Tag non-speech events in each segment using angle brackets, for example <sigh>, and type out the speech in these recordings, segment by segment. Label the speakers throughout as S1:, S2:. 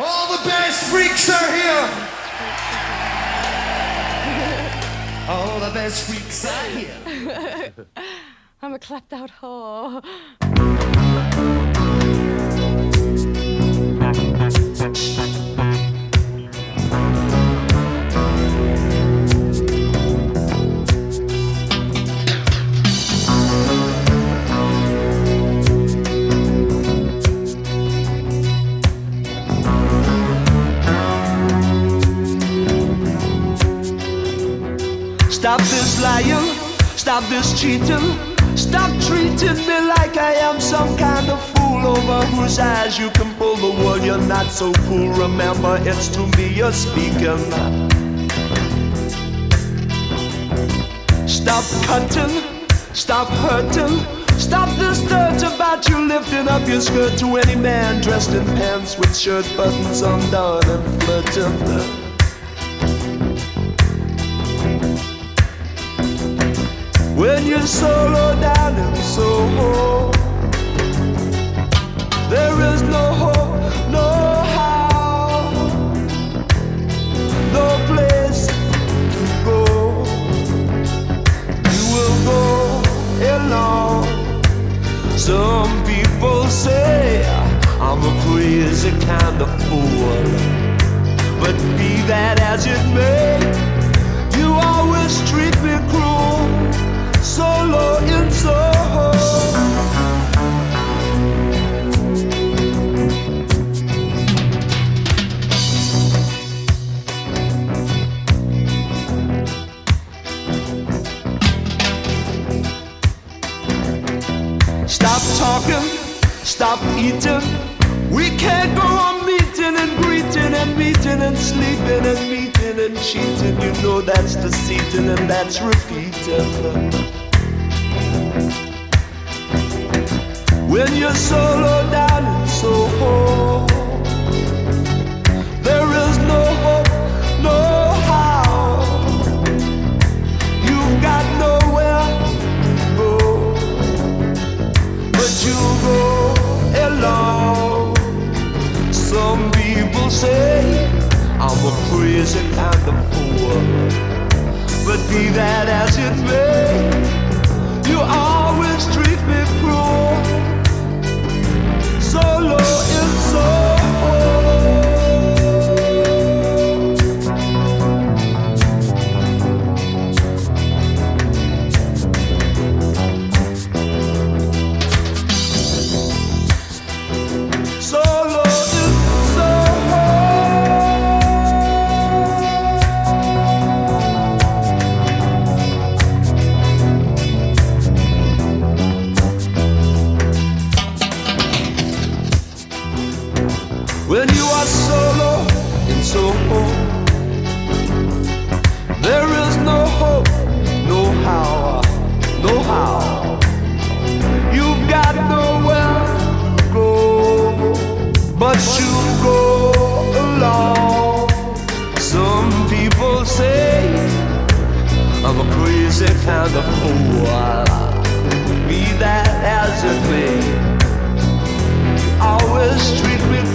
S1: All the best freaks are here. All the best freaks are here. <laughs>
S2: I'm a clapped out whore. <laughs>
S3: Stop this lying, stop this cheating, stop treating me like I am some kind of fool over whose eyes you can pull the wool. You're not so cool, remember it's to me you're speaking. Stop cutting, stop hurting, stop this dirt about you lifting up your skirt to any man dressed in pants with shirt buttons undone and flirting. When you're so low down and so low, there is no hope, no how, no place to go. You will go alone. Some people say I'm a crazy kind of fool, but be that as it may, you always treat me cruel solo in Soho. Stop talking, stop eating. We can't go on meeting and greeting and meeting and sleeping and meeting and cheating. You know that's deceiving and that's repeating. When you're so low down and so oh, low, oh, there is no hope, no how. You've got nowhere to go, but you go alone. Some people say I'm a crazy kind of fool, but be that as it may, you always treat me cruel. Solo I'm a crazy kind of fool. Be that as it may always treat me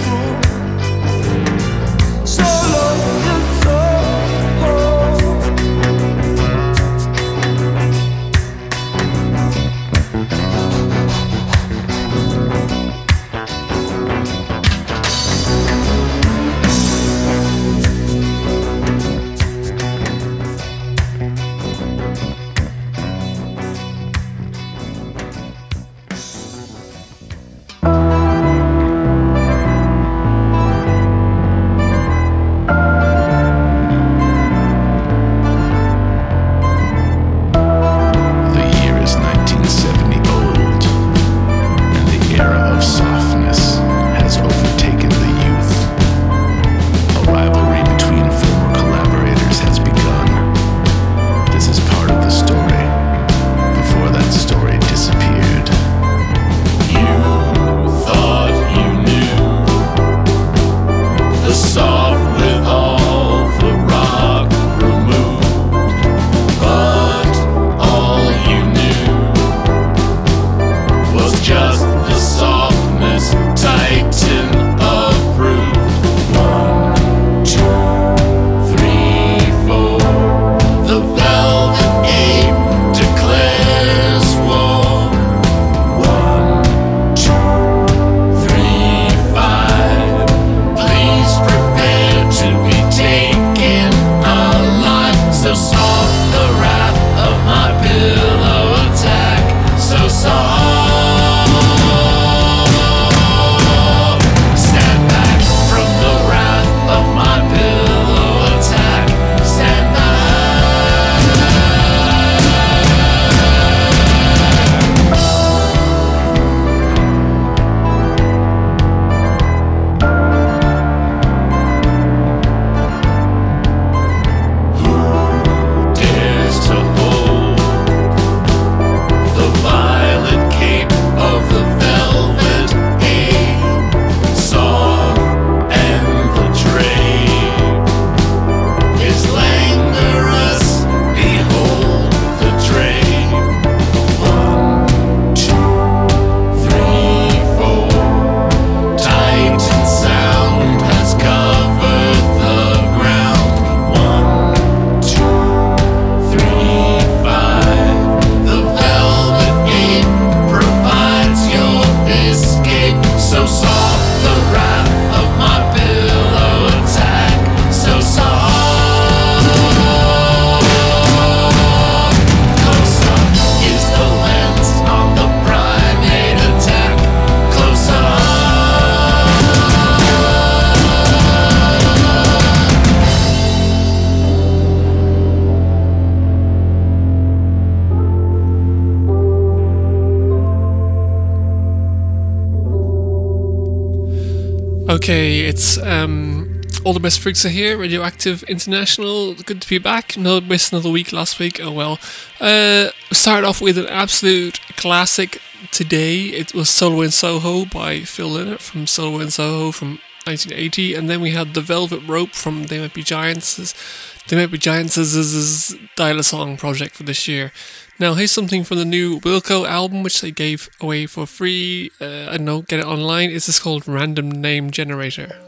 S4: all the best freaks are here. Radioactive International. Good to be back. No, missed another week last week. Oh well. Uh, start off with an absolute classic today. It was Solo in Soho by Phil Lynott from Solo in Soho from 1980, and then we had The Velvet Ape from They Might Be Giants. They Might Be Giants' Dial-A-Song project for this year. Now, here's something from the new Wilco album, which they gave away for free. Uh, I don't know, get it online. It's this called Random Name Generator.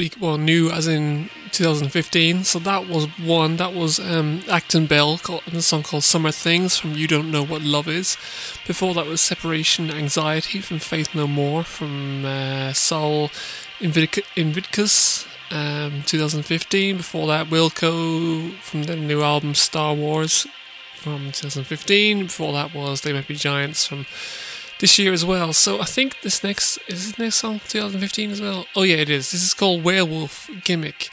S4: week. Well, new as in 2015. So that was one. That was um, Acton Bell and song called Summer Things from You Don't Know What Love Is. Before that was Separation Anxiety from Faith No More from uh, Sol Invictus Um, 2015. Before that, Wilco from their new album Star Wars from 2015. Before that was They Might Be Giants from this year as well. So I think this next is this next song 2015 as well. Oh yeah, it is. This is called Werewolf Gimmick.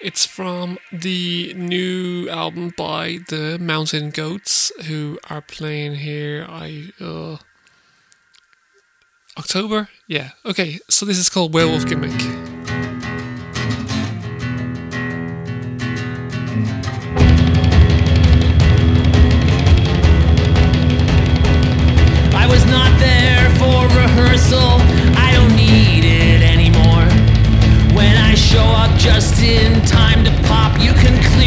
S4: It's from the new album by the Mountain Goats, who are playing here. I uh, October. Yeah. Okay. So this is called Werewolf Gimmick.
S5: universal. I don't need it anymore. When I show up just in time to pop, you can clear.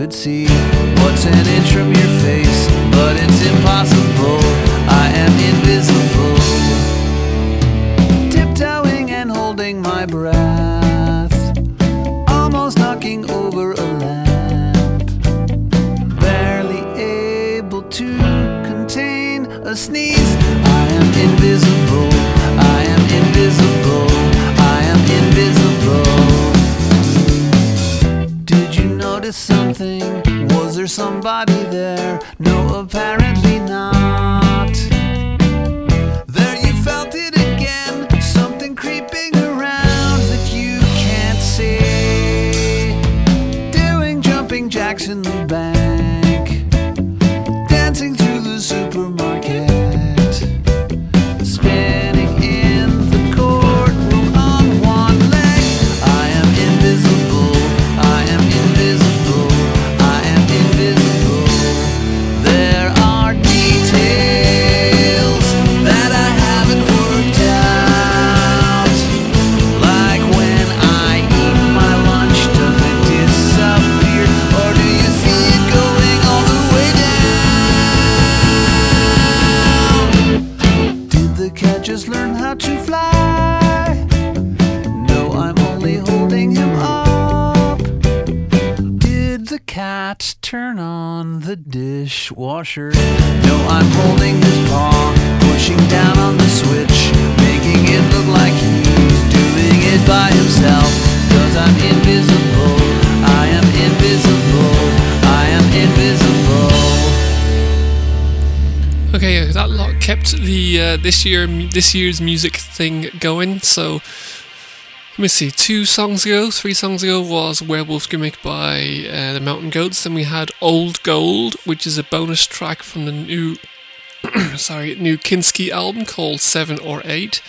S6: Could see what's an inch from your face, but it's impossible. I am invisible. Dishwasher? No, I'm holding his paw, pushing down on the switch, making it look like he's doing it by himself. Cause I'm invisible, I am invisible, I am invisible.
S4: Okay, that lot kept the uh, this year this year's music thing going. So me see. Two songs ago, three songs ago was "Werewolf Gimmick" by uh, the Mountain Goats. Then we had "Old Gold," which is a bonus track from the new <coughs> sorry new Kinski album called Seven or Eight.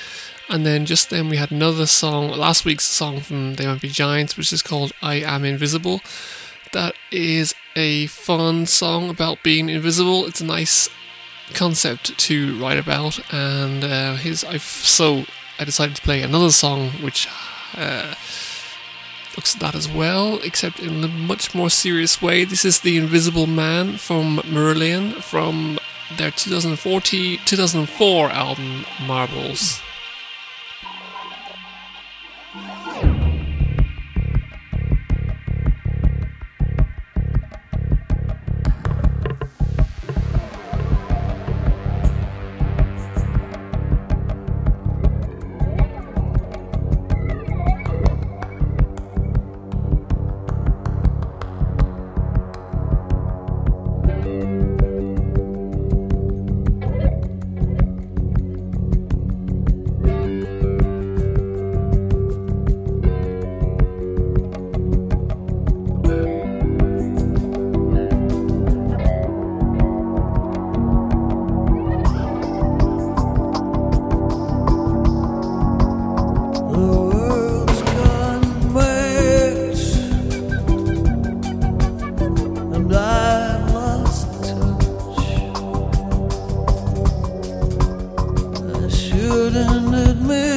S4: And then just then we had another song, last week's song from They Might Be Giants, which is called "I Am Invisible." That is a fun song about being invisible. It's a nice concept to write about, and uh, his I've so I decided to play another song which uh, looks at that as well, except in a much more serious way. This is the Invisible Man from Marillion from their 2040 2004 album Marbles.
S7: Couldn't admit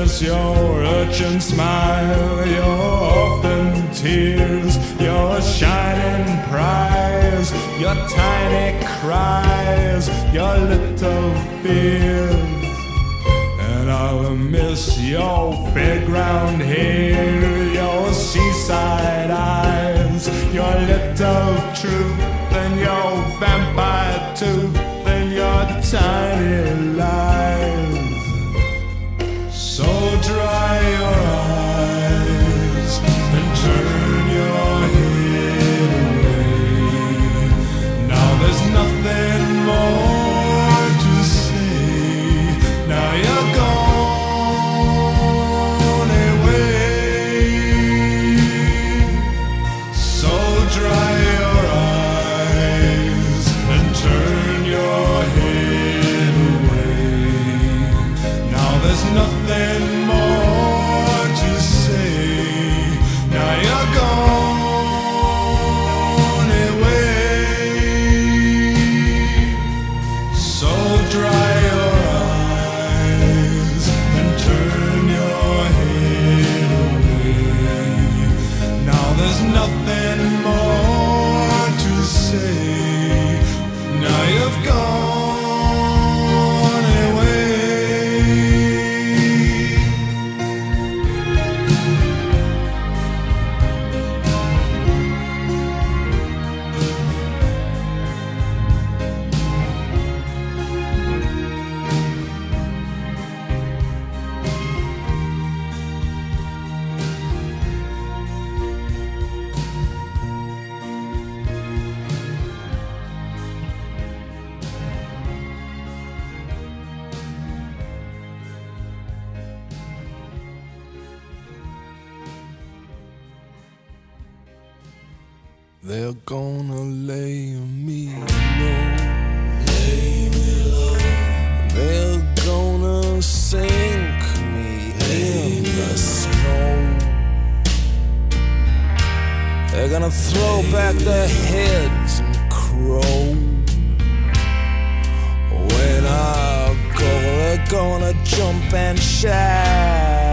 S7: Miss your urchin smile, your orphan tears, your shining prize, your tiny cries, your little fears. And I'll miss your fairground hair, your seaside eyes, your little truth, and your vampire tooth, and your tiny lies. Dry your eyes and turn They're gonna lay
S3: me low. Lay me low. They're gonna sink me in the snow. They're gonna throw back their heads and crow. When I go, they're gonna jump and shout.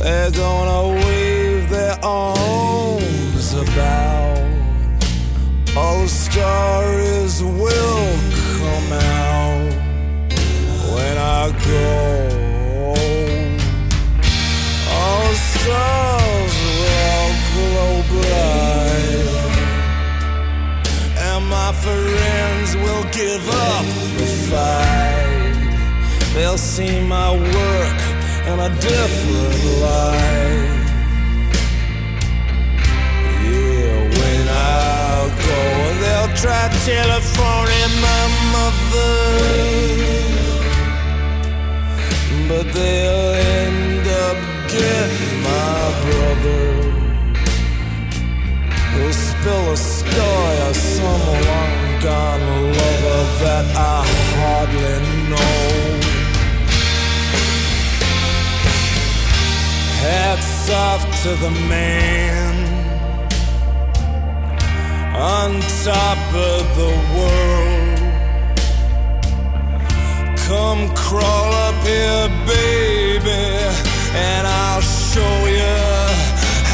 S3: They're gonna wave their arms about. All the stories will come out when I go. All the stars will glow bright, and my friends will give up the fight. They'll see my work in a different light. Try telephoning my mother, but they'll end up getting my brother. He'll spill a story of some long gone lover that I hardly know. Hats off to the man top of the world. Come crawl up here, baby, and I'll show you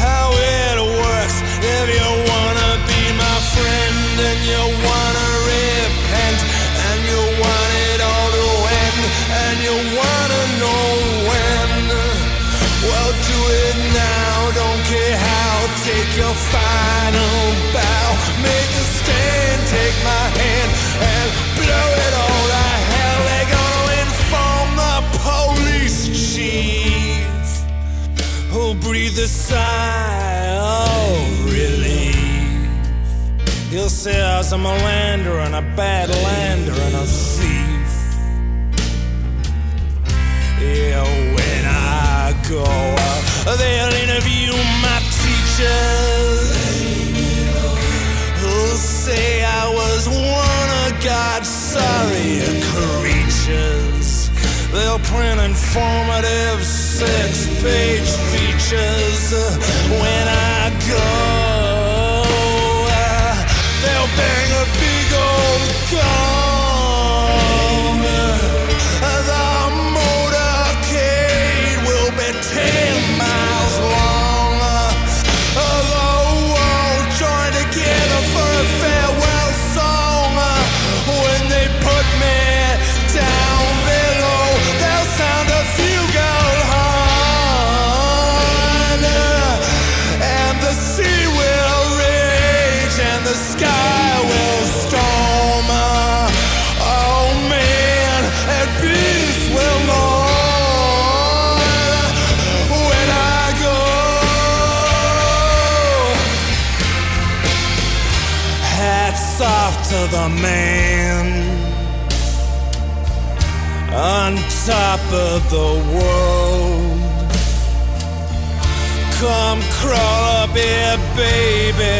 S3: how it works. If you wanna be my friend and you wanna repent and you want it all to end and you wanna know when. Well, do it now, don't care how. Take your final a sigh of relief. He'll say, I'm a lander and a bad lander and a thief. Yeah, when I go out, they'll interview my teachers. Who'll say I was one of God's sorry creatures.
S7: They'll print informatives six page features when I go. They'll bang a big old gong. To the man on top of the world. Come crawl up here, baby,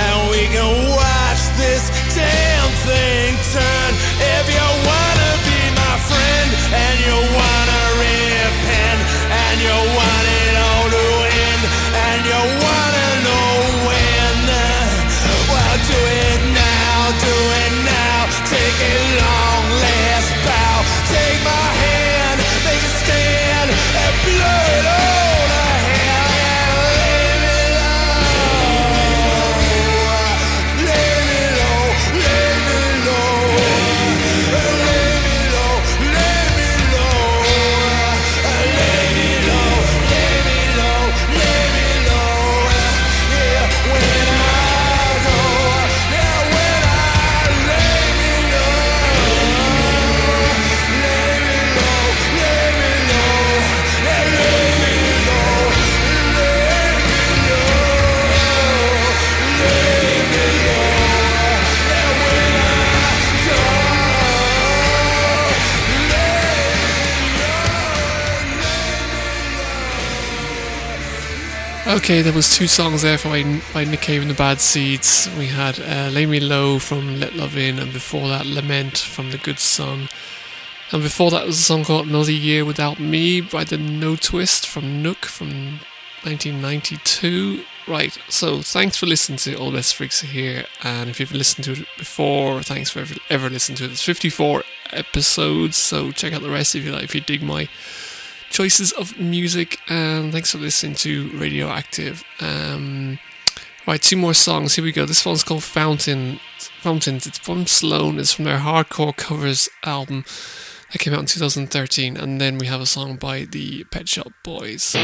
S7: and we can watch this damn thing turn. If you wanna be my friend, and you wanna repent, and you want
S4: Okay, there was two songs there from by, Nick Cave and the Bad Seeds. We had uh, Lay Me Low from Let Love In, and before that, Lament from The Good Son. And before that was a song called Another Year Without Me by the No Twist from Nook from 1992. Right, so thanks for listening to All Best Freaks Are Here. And if you've listened to it before, thanks for ever, ever listening to it. It's 54 episodes, so check out the rest if you like, if you dig my choices of music. And thanks for listening to Radioactive. Um, right, two more songs. Here we go. This one's called Fountain. Fountains. It's from Sloan. It's from their Hardcore Covers album that came out in 2013. And then we have a song by the Pet Shop Boys.